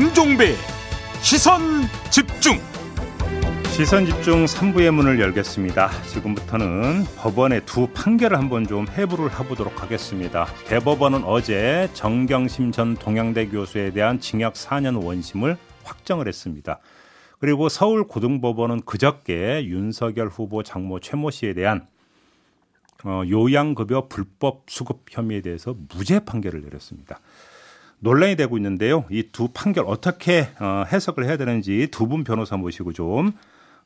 김종배 시선 집중 시선 집중 3부의 문을 열겠습니다. 지금부터는 법원의 두 판결을 한번 좀 해부를 해보도록 하겠습니다. 대법원은 어제 정경심 전 동양대 교수에 대한 징역 4년 원심을 확정을 했습니다. 그리고 서울고등법원은 그저께 윤석열 후보 장모 최모 씨에 대한 어, 요양급여 불법 수급 혐의에 대해서 무죄 판결을 내렸습니다. 논란이 되고 있는데요. 이 두 판결 어떻게 어, 해석을 해야 되는지 두 분 변호사 모시고 좀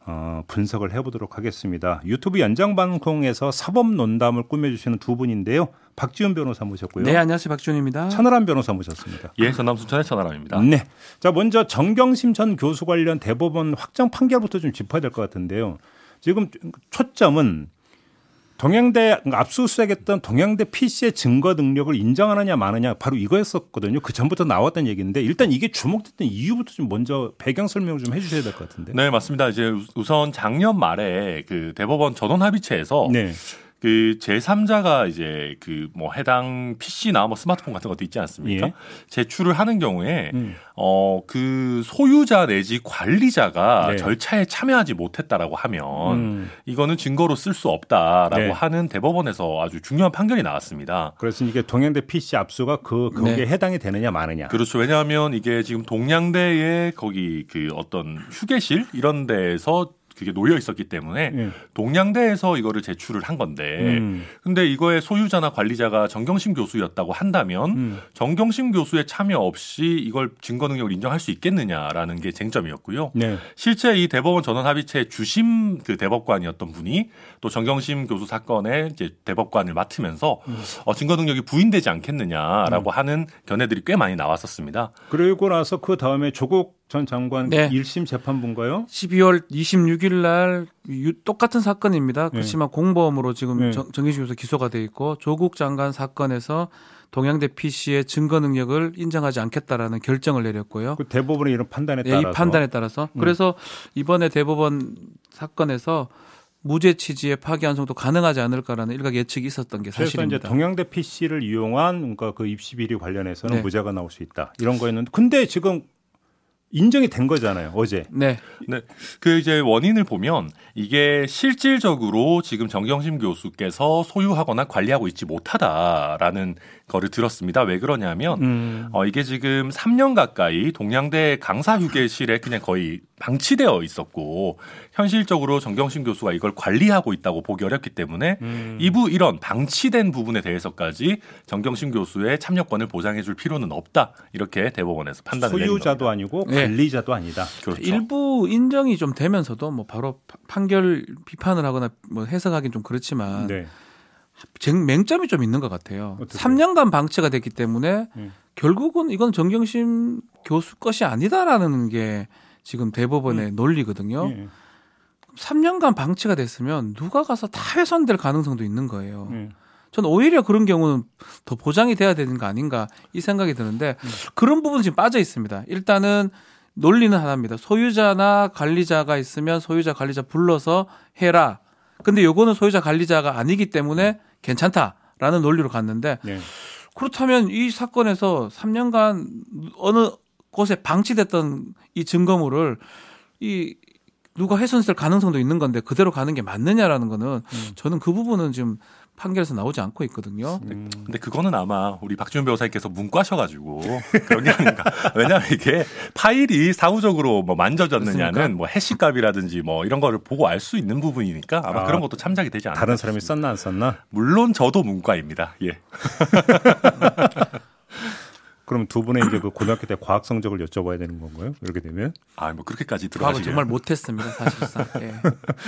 어, 분석을 해보도록 하겠습니다. 유튜브 연장 방송에서 사법 논담을 꾸며주시는 두 분인데요. 박지훈 변호사 모셨고요. 네, 안녕하세요. 박지훈입니다. 천하람 변호사 모셨습니다. 예, 전남 순천의 천하람입니다. 네. 자, 먼저 정경심 전 교수 관련 대법원 확정 판결부터 좀 짚어야 될 것 같은데요. 지금 초점은 동양대 압수수색했던 동양대 PC의 증거 능력을 인정하느냐 마느냐 바로 이거였었거든요. 그 전부터 나왔던 얘기인데 일단 이게 주목됐던 이유부터 좀 먼저 배경 설명을 좀 해주셔야 될 것 같은데. 네 맞습니다. 이제 우선 작년 말에 그 대법원 전원 합의체에서 네. 그 제3자가 이제 그 뭐 해당 PC나 뭐 스마트폰 같은 것도 있지 않습니까? 예. 제출을 하는 경우에 음. 어그 소유자 내지 관리자가 네. 절차에 참여하지 못했다라고 하면 음. 이거는 증거로 쓸 수 없다라고 네. 하는 대법원에서 아주 중요한 판결이 나왔습니다. 그래서 이게 동양대 PC 압수가 그 거기에 네. 해당이 되느냐 마느냐. 그렇죠. 왜냐하면 이게 지금 동양대의 거기 그 어떤 휴게실 이런 데에서 그게 놓여 있었기 때문에 예. 동양대에서 이거를 제출을 한 건데 음. 근데 이거의 소유자나 관리자가 정경심 교수였다고 한다면 음. 정경심 교수의 참여 없이 이걸 증거 능력을 인정할 수 있겠느냐라는 게 쟁점이었고요. 네. 실제 이 대법원 전원 합의체 주심 그 대법관이었던 분이 또 정경심 교수 사건의 이제 대법관을 맡으면서 음. 어, 증거 능력이 부인되지 않겠느냐라고 하는 견해들이 꽤 많이 나왔었습니다. 그리고 나서 그 다음에 조국 전 장관 네. 1심 재판부인가요? 12월 26일 날 유- 똑같은 사건입니다. 그렇지만 공범으로 지금 네. 정, 정기식 교수 기소가 돼 있고 조국 장관 사건에서 동양대 PC의 증거 능력을 인정하지 않겠다라는 결정을 내렸고요. 그 대법원의 이런 판단에 네, 따라서 이 판단에 따라서 음. 그래서 이번에 대법원 사건에서 무죄 취지의 파기 환송도 가능하지 않을까라는 일각 예측이 있었던 게 그래서 이제 사실입니다. 동양대 PC를 이용한 그러니까 그 입시 비리 관련해서는 네. 무죄가 나올 수 있다 이런 거였는데 근데 지금 인정이 된 거잖아요 어제. 네, 네. 그 이제 원인을 보면 이게 실질적으로 지금 정경심 교수께서 소유하거나 관리하고 있지 못하다라는 거를 들었습니다. 왜 그러냐면 음. 어 이게 지금 3년 가까이 동양대 강사 휴게실에 그냥 거의 방치되어 있었고 현실적으로 정경심 교수가 이걸 관리하고 있다고 보기 어렵기 때문에 음. 이부 이런 방치된 부분에 대해서까지 정경심 교수의 참여권을 보장해 줄 필요는 없다. 이렇게 대법원에서 판단을 소유자도. 아니고 네. 관리자도 아니다. 그렇죠. 일부 인정이 좀 되면서도 뭐 바로 파- 판결 비판을 하거나 뭐 해석하기는 좀 그렇지만 네. 쟁- 맹점이 좀 있는 것 같아요. 어떠세요? 3년간 방치가 됐기 때문에 음. 결국은 이건 정경심 교수 것이 아니다라는 게 지금 대법원의 논리거든요. 예. 3년간 방치가 됐으면 누가 가서 다 훼손될 가능성도 있는 거예요. 예. 전 오히려 그런 경우는 더 보장이 돼야 되는 거 아닌가 이 생각이 드는데 음. 그런 부분은 지금 빠져 있습니다. 일단은 논리는 하나입니다. 소유자나 관리자가 있으면 소유자 관리자 불러서 해라. 근데 요거는 소유자 관리자가 아니기 때문에 괜찮다라는 논리로 갔는데 네. 그렇다면 이 사건에서 3년간 어느 곳에 방치됐던 이 증거물을 이 누가 훼손될 가능성도 있는 건데 그대로 가는 게 맞느냐라는 거는 저는 그 부분은 지금 판결에서 나오지 않고 있거든요. 음. 근데 그거는 아마 우리 박지훈 변호사님께서 문과셔가지고 그런 게 아닌가. 왜냐하면 이게 파일이 사후적으로 뭐 만져졌느냐는 그렇습니까? 뭐 해시값이라든지 뭐 이런 거를 보고 알 수 있는 부분이니까 아마 아, 그런 것도 참작이 되지 않을까. 다른 사람이 썼나 안 썼나? 물론 저도 문과입니다. 예. 그럼 두 분의 이제 그 고등학교 때 과학 성적을 여쭤봐야 되는 건가요? 이렇게 되면 아, 뭐 그렇게까지 과학을 들어가시면 정말 못했습니다. 사실상 예.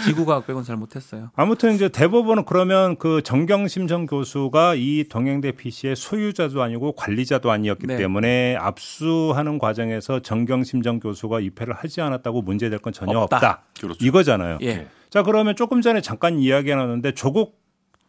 지구과학 빼고는 잘 못했어요. 아무튼 이제 대법원은 그러면 그 정경심 전 교수가 이 동양대 PC의 소유자도 아니고 관리자도 아니었기 네. 때문에 압수하는 과정에서 정경심 전 교수가 입회를 하지 않았다고 문제될 건 전혀 없다. 없다. 그렇죠. 이거잖아요. 예. 자 그러면 조금 전에 잠깐 이야기 나눴는데 조국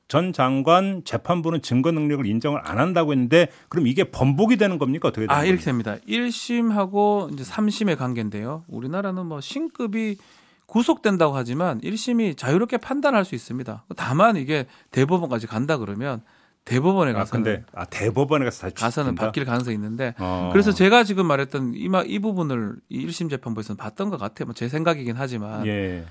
전 장관 재판부는 증거 능력을 인정을 안 한다고 했는데 그럼 이게 번복이 되는 겁니까 어떻게 되는 아, 이렇게 겁니까? 됩니다. 1심하고 이제 3심의 관계인데요. 우리나라는 뭐 신급이 구속된다고 하지만 1심이 자유롭게 판단할 수 있습니다. 다만 이게 대법원까지 간다 그러면 대법원에 아 가서는 근데 아 대법원에 가서 다시 가서는? 바뀔 가능성이 있는데 어. 그래서 제가 지금 말했던 이, 마- 이 부분을 이 1심 재판부에서는 봤던 것 같아요. 뭐 제 생각이긴 하지만 예.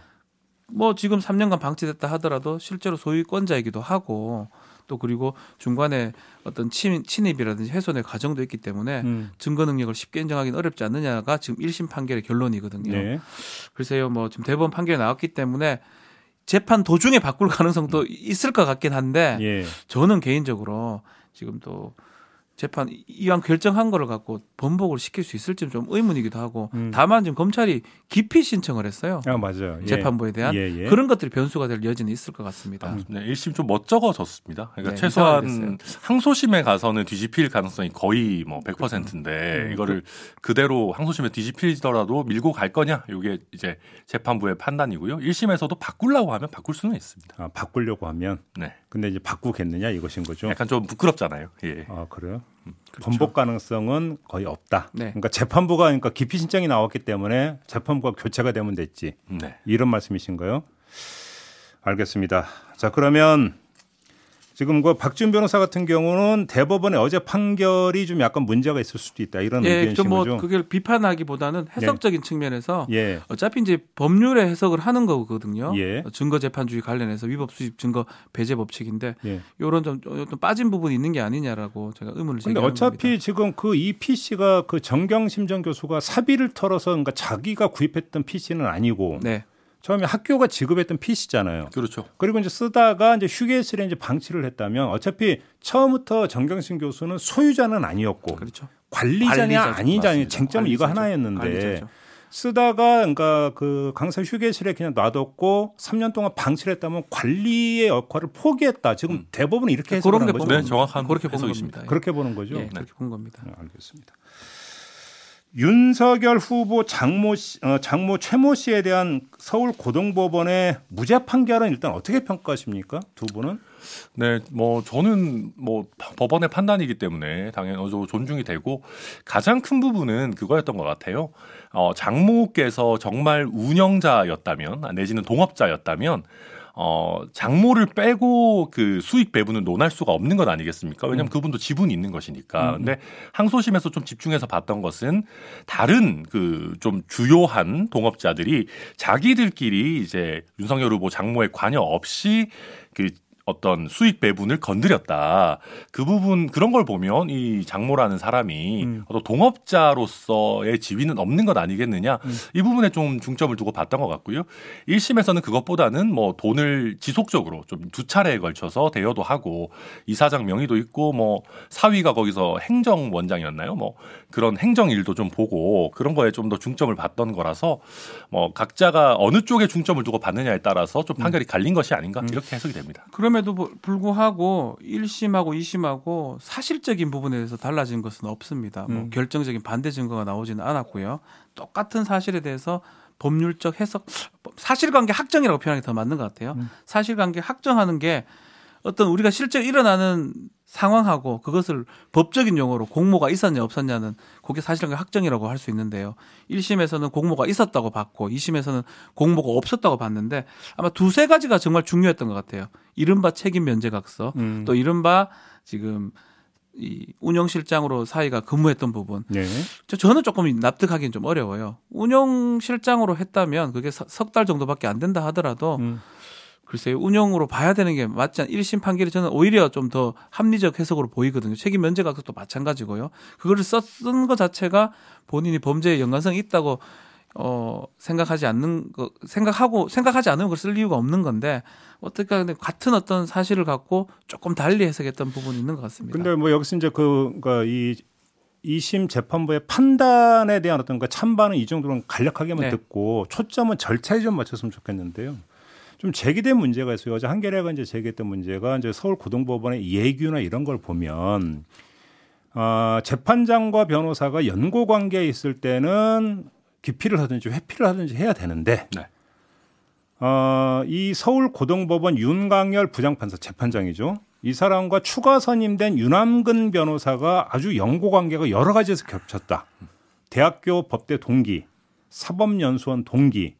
뭐 지금 3년간 방치됐다 하더라도 실제로 소유권자이기도 하고 또 그리고 중간에 어떤 침, 침입이라든지 훼손의 과정도 있기 때문에 음. 증거 능력을 쉽게 인정하기는 어렵지 않느냐가 지금 1심 판결의 결론이거든요. 예. 글쎄요, 뭐 지금 대법원 판결이 나왔기 때문에 재판 도중에 바꿀 가능성도 있을 것 같긴 한데 예. 저는 개인적으로 지금 또 재판 이왕 결정한 거를 갖고 번복을 시킬 수 있을지 좀 의문이기도 하고 음. 다만 지금 검찰이 기피 신청을 했어요. 아 맞아요. 예. 재판부에 대한 예, 예. 그런 것들이 변수가 될 여지는 있을 것 같습니다. 네, 1심 좀 멋쩍어졌습니다. 그러니까 네, 최소한 항소심에 가서는 뒤집힐 가능성이 거의 뭐 100%인데 음. 이거를 그대로 항소심에 뒤집히더라도 밀고 갈 거냐? 이게 이제 재판부의 판단이고요. 1심에서도 바꾸려고 하면 바꿀 수는 있습니다. 아, 바꾸려고 하면 네. 근데 이제 바꾸겠느냐 이것인 거죠. 약간 좀 부끄럽잖아요. 예. 아 그래요? 그렇죠. 번복 가능성은 거의 없다. 네. 그러니까 재판부가 그러니까 기피 신청이 나왔기 때문에 재판부가 교체가 되면 됐지. 네. 이런 말씀이신가요? 알겠습니다. 자 그러면 지금 그 박준 변호사 같은 경우는 대법원의 어제 판결이 좀 약간 문제가 있을 수도 있다 이런 예, 의견이신 좀뭐 거죠? 그걸 비판하기보다는 해석적인 측면에서 예. 어차피 이제 법률의 해석을 하는 거거든요. 예. 증거 재판주의 관련해서 위법 수집 증거 배제 법칙인데 예. 이런 좀, 좀 빠진 부분이 있는 게 아니냐라고 제가 의문을 근데 제기하는 어차피 겁니다. 지금 그 이 PC가 그 정경심 전 교수가 사비를 털어서 그러니까 자기가 구입했던 PC는 아니고 네. 처음에 학교가 지급했던 PC잖아요. 그렇죠. 그리고 이제 쓰다가 이제 휴게실에 이제 방치를 했다면 어차피 처음부터 정경심 교수는 소유자는 아니었고 그렇죠. 관리자냐 맞습니다. 쟁점은 이거. 하나였는데 관리자죠. 쓰다가 그러니까 그 강서 휴게실에 그냥 놔뒀고 3년 동안 방치를 했다면 관리의 역할을 포기했다. 지금 대법원은 이렇게 그런 해석을 게한 거죠. 보는 네, 정확한 그렇게 본 해석이십니다. 겁니다. 그렇게 보는 거죠. 예, 그렇게 본 겁니다. 네, 알겠습니다. 윤석열 후보 장모 씨, 어, 장모 최모 씨에 대한 서울 고등법원의 무죄 판결은 일단 어떻게 평가하십니까? 두 분은? 네, 뭐 저는 뭐 법원의 판단이기 때문에 당연히 어느 정도 존중이 되고 가장 큰 부분은 그거였던 것 같아요. 어, 장모께서 정말 운영자였다면 내지는 동업자였다면 어, 장모를 빼고 그 수익 배분을 논할 수가 없는 것 아니겠습니까? 왜냐하면 그분도 지분이 있는 것이니까. 근데 항소심에서 좀 집중해서 봤던 것은 다른 그 좀 주요한 동업자들이 자기들끼리 이제 윤석열 후보 장모의 관여 없이 그 어떤 수익 배분을 건드렸다. 그 부분 그런 걸 보면 이 장모라는 사람이 음. 어떤 동업자로서의 지위는 없는 것 아니겠느냐. 이 부분에 좀 중점을 두고 봤던 것 같고요. 1심에서는 그것보다는 뭐 돈을 지속적으로 좀 두 차례에 걸쳐서 대여도 하고 이사장 명의도 있고 뭐 사위가 거기서 행정원장이었나요? 뭐 그런 행정 일도 좀 보고 그런 거에 좀 더 중점을 봤던 거라서 뭐 각자가 어느 쪽에 중점을 두고 봤느냐에 따라서 좀 판결이 갈린 것이 아닌가 이렇게 해석이 됩니다. 그 럼에도 부- 불구하고 1심하고 2심하고 사실적인 부분에 대해서 달라진 것은 없습니다. 뭐 음. 결정적인 반대 증거가 나오지는 않았고요. 똑같은 사실에 대해서 법률적 해석, 사실관계 확정이라고 표현하기 더 맞는 것 같아요. 음. 사실관계 확정하는 게 어떤 우리가 실제 일어나는 상황하고 그것을 법적인 용어로 공모가 있었냐 없었냐는 그게 사실관계 확정이라고 할 수 있는데요. 1심에서는 공모가 있었다고 봤고 2심에서는 공모가 없었다고 봤는데 아마 두세 가지가 정말 중요했던 것 같아요. 이른바 책임 면제각서 음. 또 이른바 지금 이 운영실장으로 사이가 근무했던 부분. 네. 저- 저는 조금 납득하기는 좀 어려워요. 운영실장으로 했다면 그게 석 달 정도밖에 안 된다 하더라도 음. 글쎄요, 운영으로 봐야 되는 게 맞지 않, 1심 판결이 저는 오히려 좀 더 합리적 해석으로 보이거든요. 책임 면제각서도 마찬가지고요. 그거를 썼은 것 자체가 본인이 범죄에 연관성이 있다고 어, 생각하지 않는 거, 생각하고, 생각하지 않으면 그걸 쓸 이유가 없는 건데, 어떻게 근데 같은 어떤 사실을 갖고 조금 달리 해석했던 부분이 있는 것 같습니다. 근데 뭐 여기서 이제 그, 그러니까 이 이심 재판부의 판단에 대한 어떤 그 찬반은 이 정도는 간략하게만 네. 듣고 초점은 절차에 좀 맞췄으면 좋겠는데요. 좀 제기된 문제가 있어요. 어제 한겨레가 이제 제기했던 문제가 이제 서울 고등법원의 예규나 이런 걸 보면 아, 재판장과 변호사가 연고 관계에 있을 때는 기피를 하든지 회피를 하든지 해야 되는데 네. 어, 이 서울 고등법원 윤강열 부장판사 재판장이죠. 이 사람과 추가 선임된 윤함근 변호사가 아주 연고 관계가 여러 가지에서 겹쳤다. 대학교 법대 동기, 사법연수원 동기,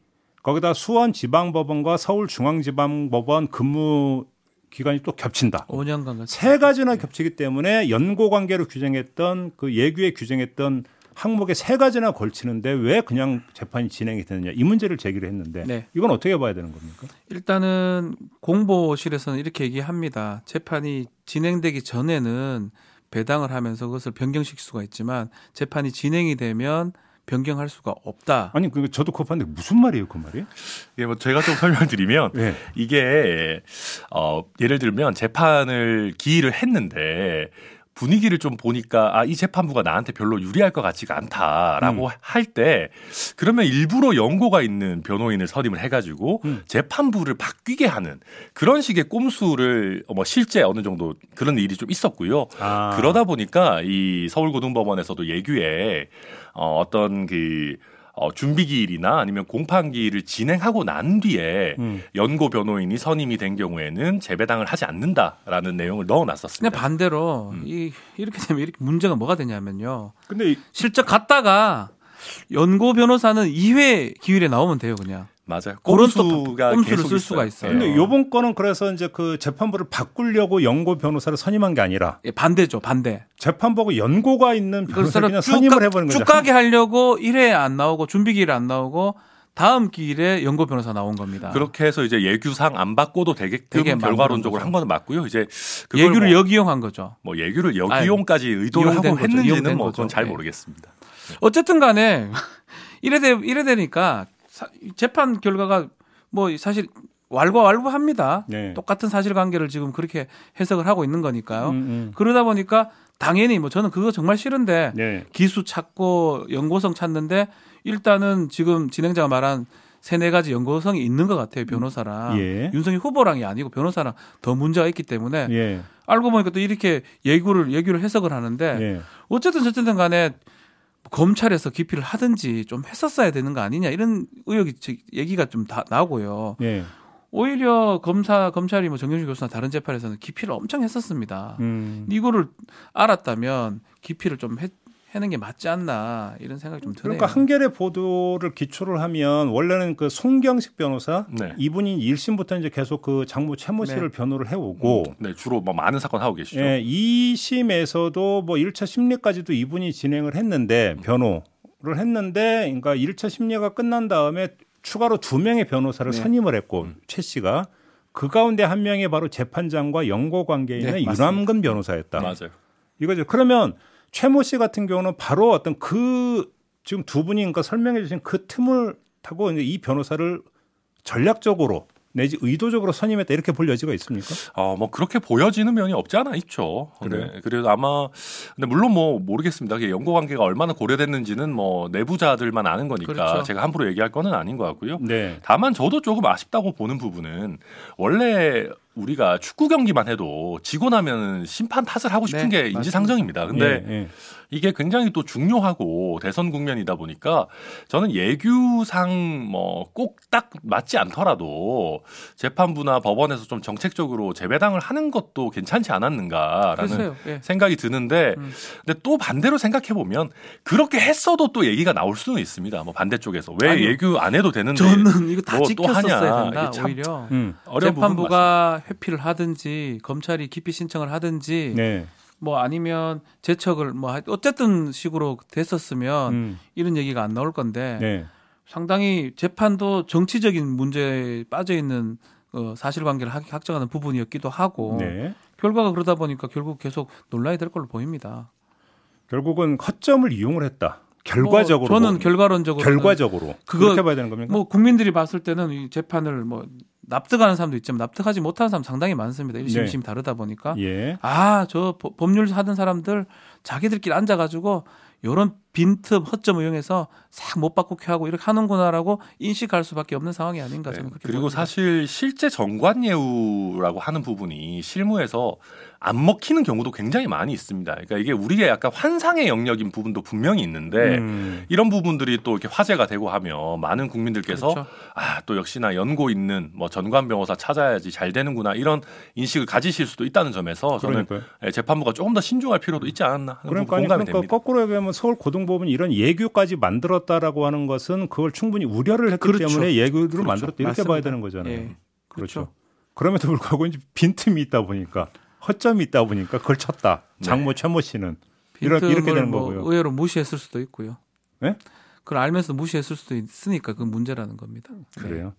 거기다 수원 지방법원과 서울 중앙지방법원 근무 기간이 또 겹친다. 5년간 세 가지나 겹치기 때문에 연고 관계로 규정했던 그 예규에 규정했던 항목에 세 가지나 걸치는데 왜 그냥 재판이 진행이 되느냐 이 문제를 제기를 했는데 네. 이건 어떻게 봐야 되는 겁니까? 일단은 공보실에서는 이렇게 얘기합니다. 재판이 진행되기 전에는 배당을 하면서 그것을 변경시킬 수가 있지만 재판이 진행이 되면 변경할 수가 없다. 아니 그 저도 그거 봤는데 무슨 말이에요 그 말이? 예, 뭐 제가 좀 설명드리면 네. 이게 어 예를 들면 재판을 기일을 했는데 분위기를 좀 보니까 아 이 재판부가 나한테 별로 유리할 것 같지가 않다라고 할때 그러면 일부러 연고가 있는 변호인을 선임을 해가지고 음. 재판부를 바뀌게 하는 그런 식의 꼼수를 뭐 실제 어느 정도 그런 일이 좀 있었고요. 아. 그러다 보니까 이 서울고등법원에서도 예규에 어, 어떤 그 어, 준비기일이나 아니면 공판기일을 진행하고 난 뒤에 음. 연고 변호인이 선임이 된 경우에는 재배당을 하지 않는다라는 내용을 넣어놨었습니다. 반대로 음. 이 이렇게 되면 이렇게 문제가 뭐가 되냐면요. 근데 이- 실적 갔다가 연고 변호사는 2회 기일에 나오면 돼요, 그냥. 맞아요. 그런 또 꼼수가 꼼수를 쓸 수가 있어요. 근데 예. 요번 건은 그래서 이제 그 재판부를 바꾸려고 연고 변호사를 선임한 게 아니라 예, 반대죠, 반대. 재판부가 연고가 있는 변호사를 그냥 쭉, 선임을 가, 해버린 거죠. 쭉 가게 하려고 1회 안 나오고 준비 기일에 안 나오고 다음 기일에 연고 변호사 나온 겁니다. 그렇게 해서 이제 예규상 안 바꿔도 되게끔 되게 결과론적으로. 한 거는 맞고요. 이제 그걸 예규를 뭐, 역이용한 거죠. 뭐 예규를 역이용까지 의도를 이용된 하고 거죠. 했는지는 뭐 그건 거죠. 잘 예. 모르겠습니다. 어쨌든 간에 이래 되 이래 되니까 사- 재판 결과가 뭐 사실 왈가왈부합니다. 네. 똑같은 사실관계를 지금 그렇게 해석을 하고 있는 거니까요. 음, 음. 그러다 보니까 당연히 뭐 저는 그거 정말 싫은데 네. 기수 찾고 연고성 찾는데 일단은 지금 진행자가 말한 세네 가지 연고성이 있는 것 같아요 변호사랑 예. 윤석열 후보랑이 아니고 변호사랑 더 문제가 있기 때문에 예. 알고 보니까 또 이렇게 예규를 예규를 해석을 하는데 예. 어쨌든 어쨌든 간에 검찰에서 기피를 하든지 좀 했었어야 되는 거 아니냐 이런 의혹이 지- 얘기가 좀 다 나오고요. 예. 오히려 검사 검찰이 뭐 정경심 교수나 다른 재판에서는 기피를 엄청 했었습니다. 음. 이거를 알았다면 기피를 좀 해, 하는 게 맞지 않나 이런 생각이 좀 드네요. 그러니까 한겨레 보도를 기초를 하면 원래는 그 송경식 변호사 네. 이분이 1심부터 이제 계속 그 장모 최모 씨를 네. 변호를 해오고 네, 주로 뭐 많은 사건 하고 계시죠. 예, 2심에서도 뭐 1차 심리까지도 이분이 진행을 했는데 변호를 했는데 그러니까 1차 심리가 끝난 다음에 추가로 두 명의 변호사를 네. 선임을 했고 최 씨가 그 가운데 한 명이 바로 재판장과 연고 관계에 있는 네. 유남근 변호사였다. 맞아요. 이거죠. 그러면 최모 씨 같은 경우는 바로 어떤 그 지금 두 분이 그러니까 설명해 주신 그 틈을 타고 이제 이 변호사를 전략적으로 내지 의도적으로 선임했다 이렇게 볼 여지가 있습니까? 어, 뭐 그렇게 보여지는 면이 없지 않아 있죠. 그래요? 네, 그래서 아마 근데 물론 뭐 모르겠습니다. 그게 연고 관계가 얼마나 고려됐는지는 뭐 내부자들만 아는 거니까 그렇죠. 제가 함부로 얘기할 거는 아닌 것 같고요. 네. 다만 저도 조금 아쉽다고 보는 부분은 원래 우리가 축구 경기만 해도 지고 나면 심판 탓을 하고 싶은 네, 게. 인지상정입니다. 근데 예, 예. 이게 굉장히 또 중요하고 대선 국면이다 보니까 저는 예규상 뭐 꼭 딱 맞지 않더라도 재판부나 법원에서 좀 정책적으로 재배당을 하는 것도 괜찮지 않았는가라는. 예. 생각이 드는데 음. 근데 또 반대로 생각해 보면 그렇게 했어도 또 얘기가 나올 수는 있습니다. 뭐 반대쪽에서 왜 아니요. 예규 안 해도 되는데 저는 이거 다 하냐. 지켰었어야 된다. 오히려 음. 재판부가 회피를 하든지 검찰이 기피 신청을 하든지 네. 뭐 아니면 재척을 뭐 하- 어쨌든 식으로 됐었으면 음. 이런 얘기가 안 나올 건데 네. 상당히 재판도 정치적인 문제에 빠져 있는 어, 사실관계를 확- 확정하는 부분이었기도 하고 네. 결과가 그러다 보니까 결국 계속 논란이 될 걸로 보입니다. 결국은 허점을 이용을 했다. 결과적으로 뭐 저는 보- 결과론적으로 결과적으로 그거 그렇게 봐야 되는 겁니까? 뭐 국민들이 봤을 때는 이 재판을 뭐 납득하는 사람도 있지만 납득하지 못하는 사람 상당히 많습니다. 1심, 네. 2심 다르다 보니까 예. 아, 저 법- 법률 하던 사람들 자기들끼리 앉아가지고 요런 빈틈 허점을 이용해서 싹못 바꾸게 하고 이렇게 하는구나라고 인식할 수밖에 없는 상황이 아닌가 저는 네. 그렇게 그리고 보입니다. 사실 실제 정관 예우라고 하는 부분이 실무에서 안 먹히는 경우도 굉장히 많이 있습니다. 그러니까 이게 우리의 약간 환상의 영역인 부분도 분명히 있는데 음. 이런 부분들이 또 이렇게 화제가 되고 하면 많은 국민들께서 그렇죠. 아또 역시나 연고 있는 뭐 전관 변호사 찾아야지 잘 되는구나 이런 인식을 가지실 수도 있다는 점에서 저는 그러니까요. 예, 재판부가 조금 더 신중할 필요도 있지 않았나 하는 그러니까, 공감이 그러니까 됩니다. 거꾸로 얘기하면 서울 고등 법원이 이런 예규까지 만들었다라고 하는 것은 그걸 충분히 우려를 했기 그렇죠. 때문에 예규를 그렇죠. 만들었다 이렇게 맞습니다. 봐야 되는 거잖아요. 예, 그렇죠. 그럼에도 불구하고 이제 빈틈이 있다 보니까 허점이 있다 보니까 그걸 쳤다. 장모 최모 씨는 이렇게 이렇게 되는 뭐 거고요. 의외로 무시했을 수도 있고요. 네? 그걸 알면서 무시했을 수도 있으니까 그건 문제라는 겁니다. 네. 그래요.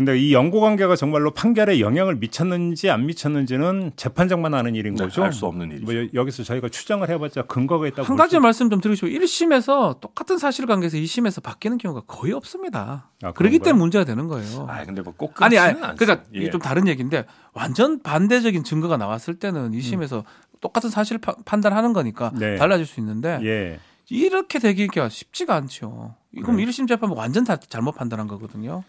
근데 이 연고 관계가 정말로 판결에 영향을 미쳤는지 안 미쳤는지는 재판장만 아는 일인 네, 거죠. 알수 없는 일이죠. 뭐 여- 여기서 저희가 추정을 해봤자 근거가 있다고 한볼 가지 수- 말씀 좀 드리고 싶어요. 1심에서 똑같은 사실관계에서 2심에서 바뀌는 경우가 거의 없습니다. 아, 그렇기 그런가요? 때문에 문제가 되는 거예요. 아 근데 뭐꼭 아니, 아니, 그러니까 예. 이게 좀 다른 얘기인데 완전 반대적인 증거가 나왔을 때는 2심에서 똑같은 사실 파- 판단하는 거니까 음. 네. 달라질 수 있는데 예. 이렇게 되기가 쉽지가 않죠. 이건 네. 1심 재판부 완전 다 잘못 판단한 거거든요.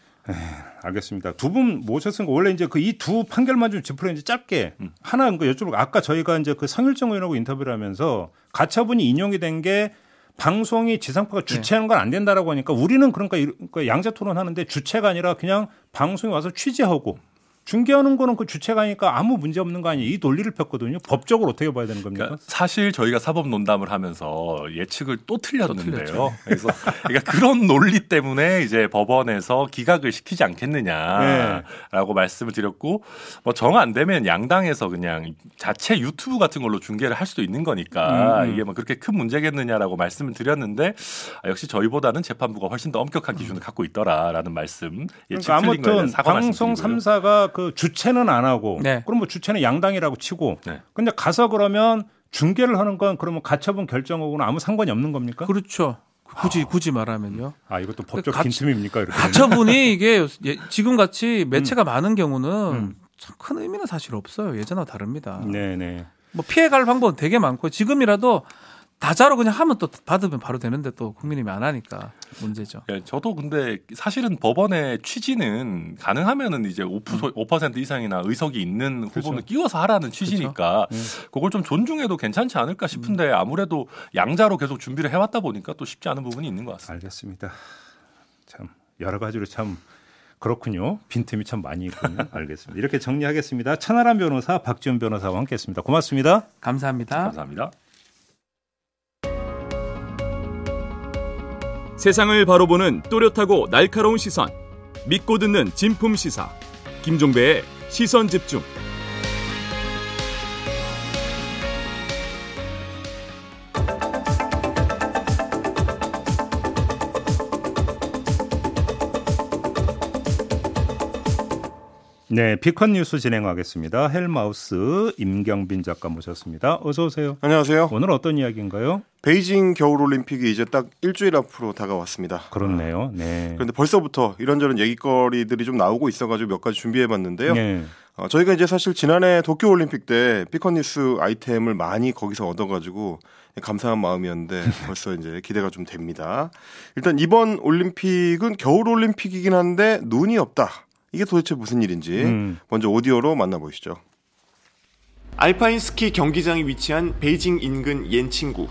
알겠습니다. 두 분 모셨으니까 원래 이제 그 이 두 판결만 좀 짚으려 이제 짧게 음. 하나 그 여쭤보고 아까 저희가 이제 그 성일정 의원하고 인터뷰를 하면서 가처분이 인용이 된 게 방송이 지상파가 주최하는 건 안 된다라고 하니까 우리는 그러니까 이- 그 양자 토론하는데 주체가 아니라 그냥 방송에 와서 취재하고 중계하는 거는 그 주체가 아니까 아무 문제 없는 거 아니에요. 이 논리를 폈거든요. 법적으로 어떻게 봐야 되는 겁니까? 그러니까 사실 저희가 사법 논담을 하면서 예측을 또 틀렸는데요. 틀렸죠. 그래서 그러니까 그런 논리 때문에 이제 법원에서 기각을 시키지 않겠느냐라고 말씀을 드렸고 뭐 정 안 되면 양당에서 그냥 자체 유튜브 같은 걸로 중계를 할 수도 있는 거니까 음, 음. 이게 뭐 그렇게 큰 문제겠느냐라고 말씀을 드렸는데 아, 역시 저희보다는 재판부가 훨씬 더 엄격한 기준을 갖고 있더라라는 말씀 예측 그러니까 틀린 거에 사과 방송 말씀드리고요. 3사가 그 주체는 안 하고 네. 그럼 뭐 주체는 양당이라고 치고 네. 근데 가서 그러면 중계를 하는 건 그러면 가처분 결정하고는 아무 상관이 없는 겁니까? 그렇죠. 굳이 굳이 말하면요. 아 이것도 법적 가처- 빈틈입니까 이렇게? 가처분이 이게 예- 지금 같이 매체가 많은 경우는 음. 참큰 의미는 사실 없어요. 예전하고 다릅니다. 네네. 뭐 피해갈 방법은 되게 많고 지금이라도 다자로 그냥 하면 또 받으면 바로 되는데 또 국민이 안 하니까 문제죠. 예, 저도 근데 사실은 법원의 취지는 가능하면은 이제 5%, 5% 이상이나 의석이 있는 후보는 끼워서 하라는 취지니까 음. 그걸 좀 존중해도 괜찮지 않을까 싶은데 아무래도 양자로 계속 준비를 해왔다 보니까 또 쉽지 않은 부분이 있는 것 같습니다. 알겠습니다. 참 여러 가지로 참 그렇군요. 빈틈이 참 많이 있군요. 알겠습니다. 이렇게 정리하겠습니다. 천하람 변호사, 박지원 변호사와 함께했습니다. 고맙습니다. 감사합니다. 감사합니다. 세상을 바로 보는 또렷하고 날카로운 시선. 믿고 듣는 진품 시사. 김종배의 시선 집중 네, 비컨 뉴스 진행하겠습니다. 헬마우스 임경빈 작가 모셨습니다. 어서 오세요. 안녕하세요. 오늘 어떤 이야기인가요? 베이징 겨울 올림픽이 이제 딱 일주일 앞으로 다가왔습니다. 그렇네요. 네. 그런데 벌써부터 이런저런 얘기거리들이 좀 나오고 있어가지고 몇 가지 준비해봤는데요. 네. 어, 저희가 이제 사실 지난해 도쿄 올림픽 때 피컨 뉴스 아이템을 많이 거기서 얻어가지고 감사한 마음이었는데 벌써 이제 기대가 좀 됩니다. 일단 이번 올림픽은 겨울 올림픽이긴 한데 눈이 없다. 이게 도대체 무슨 일인지 음. 먼저 오디오로 만나보시죠. 알파인 스키 경기장이 위치한 베이징 인근 옌칭구.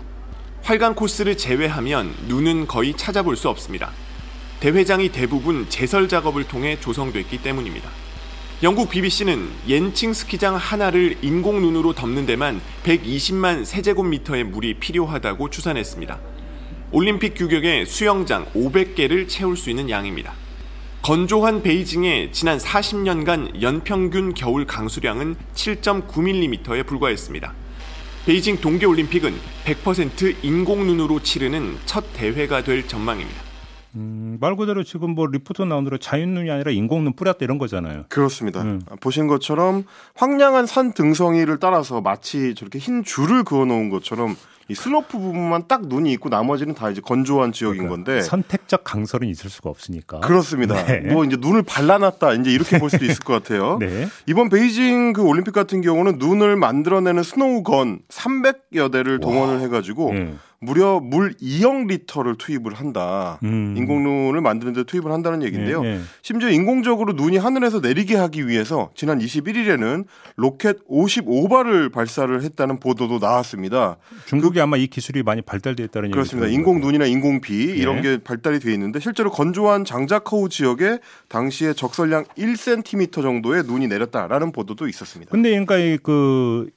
활강 코스를 제외하면 눈은 거의 찾아볼 수 없습니다. 대회장이 대부분 제설 작업을 통해 조성됐기 때문입니다. 영국 BBC는 옌칭 스키장 하나를 인공 눈으로 덮는 데만 120만 세제곱미터의 물이 필요하다고 추산했습니다. 올림픽 규격의 수영장 500개를 채울 수 있는 양입니다. 건조한 베이징의 지난 40년간 연평균 겨울 강수량은 7.9mm에 불과했습니다. 베이징 동계올림픽은 100% 인공눈으로 치르는 첫 대회가 될 전망입니다. 음, 말 그대로 지금 뭐 리포트 나온 대로 자연눈이 아니라 인공눈 뿌렸다 이런 거잖아요. 그렇습니다. 음. 보신 것처럼 황량한 산 등성이를 따라서 마치 저렇게 흰 줄을 그어 놓은 것처럼 이 슬로프 부분만 딱 눈이 있고 나머지는 다 이제 건조한 지역인 건데 그러니까 선택적 강설은 있을 수가 없으니까. 그렇습니다. 네. 뭐 이제 눈을 발라놨다 이제 이렇게 볼 수도 있을 것 같아요. 네. 이번 베이징 그 올림픽 같은 경우는 눈을 만들어내는 snow gun 300여 대를 동원을 해가지고 예. 무려 물 2억 리터를 투입을 한다. 음. 인공눈 을 만드는 데 투입을 한다는 얘기인데요. 예, 예. 심지어 인공적으로 눈이 하늘에서 내리게 하기 위해서 지난 21일에는 로켓 55발을 발사를 했다는 보도도 나왔습니다. 중국이 아마 이 기술이 많이 발달돼 있다는 얘기 그렇습니다. 인공 눈이나 인공 비 이런 게 발달이 돼 있는데 실제로 건조한 장자커우 지역에 당시에 적설량 1cm 정도의 눈이 내렸다라는 보도도 있었습니다. 근데 그러니까 이그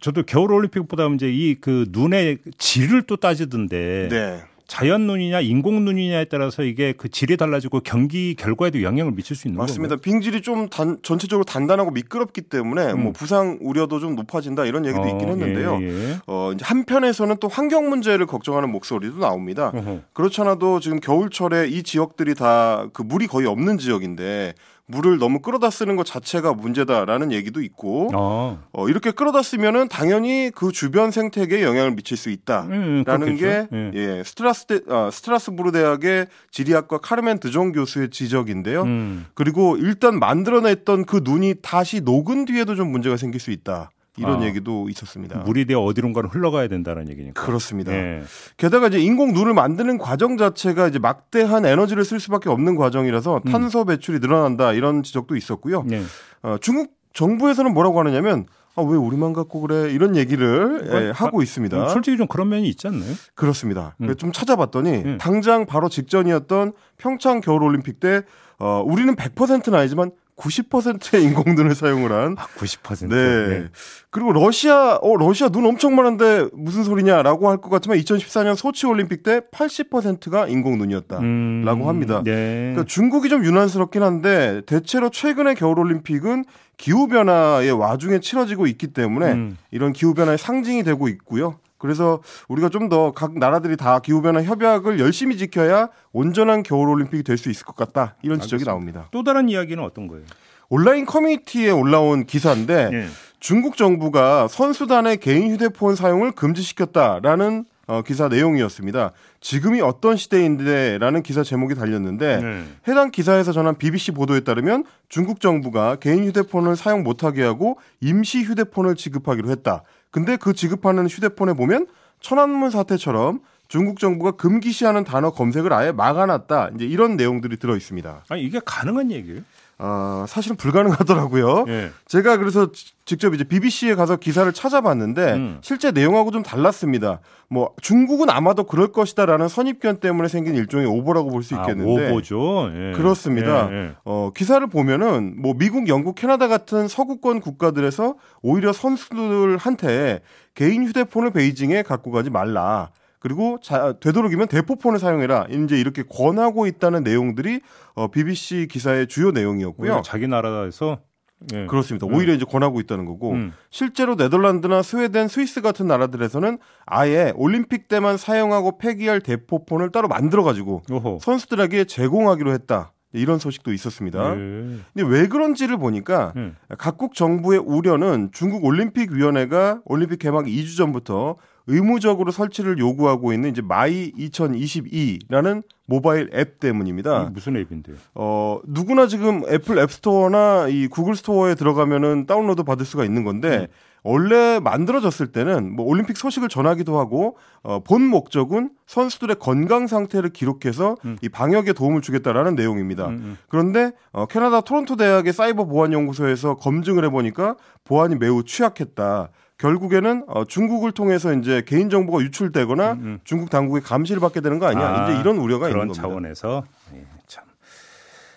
저도 겨울 올림픽보다 이제 이 그 눈의 질을 또 따지던데 네. 자연 눈이냐 인공 눈이냐에 따라서 이게 그 질이 달라지고 경기 결과에도 영향을 미칠 수 있는 맞습니다. 건가요? 빙질이 좀 단, 전체적으로 단단하고 미끄럽기 때문에 음. 뭐 부상 우려도 좀 높아진다 이런 얘기도 있긴 어, 했는데요. 예, 예. 어, 이제 한편에서는 또 환경 문제를 걱정하는 목소리도 나옵니다. 어허. 그렇잖아도 지금 겨울철에 이 지역들이 다 그 물이 거의 없는 지역인데 물을 너무 끌어다 쓰는 것 자체가 문제다라는 얘기도 있고 어. 어, 이렇게 끌어다 쓰면은 당연히 그 주변 생태계에 영향을 미칠 수 있다. 음, 라는 게 그렇겠죠. 예. 예, 스트라스 데, 아, 스트라스부르 대학의 지리학과 카르멘 드종 교수의 지적인데요. 음. 그리고 일단 만들어냈던 그 눈이 다시 녹은 뒤에도 좀 문제가 생길 수 있다. 이런 아. 얘기도 있었습니다. 물이 되어 어디론가로 흘러가야 된다는 얘기니까. 그렇습니다. 예. 게다가 이제 인공 눈을 만드는 과정 자체가 이제 막대한 에너지를 쓸 수밖에 없는 과정이라서 음. 탄소 배출이 늘어난다 이런 지적도 있었고요. 예. 어, 중국 정부에서는 뭐라고 하느냐면 아, 왜 우리만 갖고 그래 이런 얘기를 예, 아, 하고 있습니다. 음, 솔직히 좀 그런 면이 있지 않나요? 그렇습니다. 음. 좀 찾아봤더니 음. 당장 바로 직전이었던 평창 겨울 올림픽 때 어, 우리는 100%는 아니지만 90%의 인공눈을 사용을 한 아, 90%. 네. 그리고 러시아, 어, 러시아 눈 엄청 많은데 무슨 소리냐라고 할 것 같지만 2014년 소치 올림픽 때 80%가 인공 눈이었다. 음, 라고 합니다. 네. 그러니까 중국이 좀 유난스럽긴 한데 대체로 최근의 겨울 올림픽은 기후 변화의 와중에 치러지고 있기 때문에 음. 이런 기후 변화의 상징이 되고 있고요. 그래서 우리가 좀 더 각 나라들이 다 기후 변화 협약을 열심히 지켜야 온전한 겨울 올림픽이 될 수 있을 것 같다. 이런 지적이 알겠습니다. 나옵니다. 또 다른 이야기는 어떤 거예요? 온라인 커뮤니티에 올라온 기사인데 예. 중국 정부가 선수단의 개인 휴대폰 사용을 금지시켰다라는 어, 기사 내용이었습니다. 지금이 어떤 시대인데라는 기사 제목이 달렸는데 네. 해당 기사에서 전한 BBC 보도에 따르면 중국 정부가 개인 휴대폰을 사용 못하게 하고 임시 휴대폰을 지급하기로 했다. 근데 그 지급하는 휴대폰에 보면 천안문 사태처럼 중국 정부가 금기시하는 단어 검색을 아예 막아놨다. 이제 이런 내용들이 들어 있습니다. 아니 이게 가능한 얘기예요? 아, 사실은 불가능하더라고요. 예. 제가 그래서 지- 직접 이제 BBC에 가서 기사를 찾아봤는데 음. 실제 내용하고 좀 달랐습니다. 뭐 중국은 아마도 그럴 것이다라는 선입견 때문에 생긴 일종의 오보라고 볼 수 있겠는데 아, 오보죠. 예. 그렇습니다. 예, 예. 어, 기사를 보면은 뭐 미국, 영국, 캐나다 같은 서구권 국가들에서 오히려 선수들한테 개인 휴대폰을 베이징에 갖고 가지 말라. 그리고 자, 되도록이면 대포폰을 사용해라. 이제 이렇게 권하고 있다는 내용들이 어, BBC 기사의 주요 내용이었고요. 오히려 자기 나라에서 예. 그렇습니다. 음. 오히려 이제 권하고 있다는 거고 음. 실제로 네덜란드나 스웨덴, 스위스 같은 나라들에서는 아예 올림픽 때만 사용하고 폐기할 대포폰을 따로 만들어 가지고. 선수들에게 제공하기로 했다. 이런 소식도 있었습니다. 예. 근데 왜 그런지를 보니까 음. 각국 정부의 우려는 중국 올림픽 위원회가 올림픽 개막 2주 전부터 의무적으로 설치를 요구하고 있는 이제 마이 2022라는 모바일 앱 때문입니다. 무슨 앱인데요? 어, 누구나 지금 애플 앱스토어나 이 구글 스토어에 들어가면은 다운로드 받을 수가 있는 건데 원래 만들어졌을 때는 뭐 올림픽 소식을 전하기도 하고 어, 본 목적은 선수들의 건강 상태를 기록해서 이 방역에 도움을 주겠다라는 내용입니다. 음, 음. 그런데 어, 캐나다 토론토 대학의 사이버 보안 연구소에서 검증을 해보니까 보안이 매우 취약했다. 결국에는 어, 중국을 통해서 이제 개인 정보가 유출되거나 음, 음. 중국 당국의 감시를 받게 되는 거 아니야? 아, 이제 이런 우려가 있는 겁니다. 차원에서 예, 참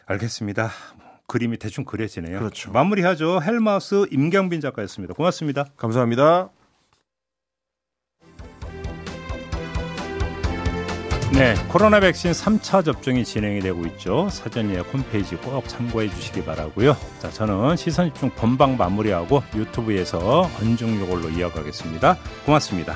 알겠습니다. 뭐, 그림이 대충 그려지네요. 그렇죠. 마무리하죠. 헬마우스 임경빈 작가였습니다. 고맙습니다. 감사합니다. 네, 코로나 백신 3차 접종이 진행이 되고 있죠. 사전 예약 홈페이지 꼭 참고해 주시기 바라고요. 자, 저는 시선 집중 본방 마무리하고 유튜브에서 언중 요걸로 이어가겠습니다. 고맙습니다.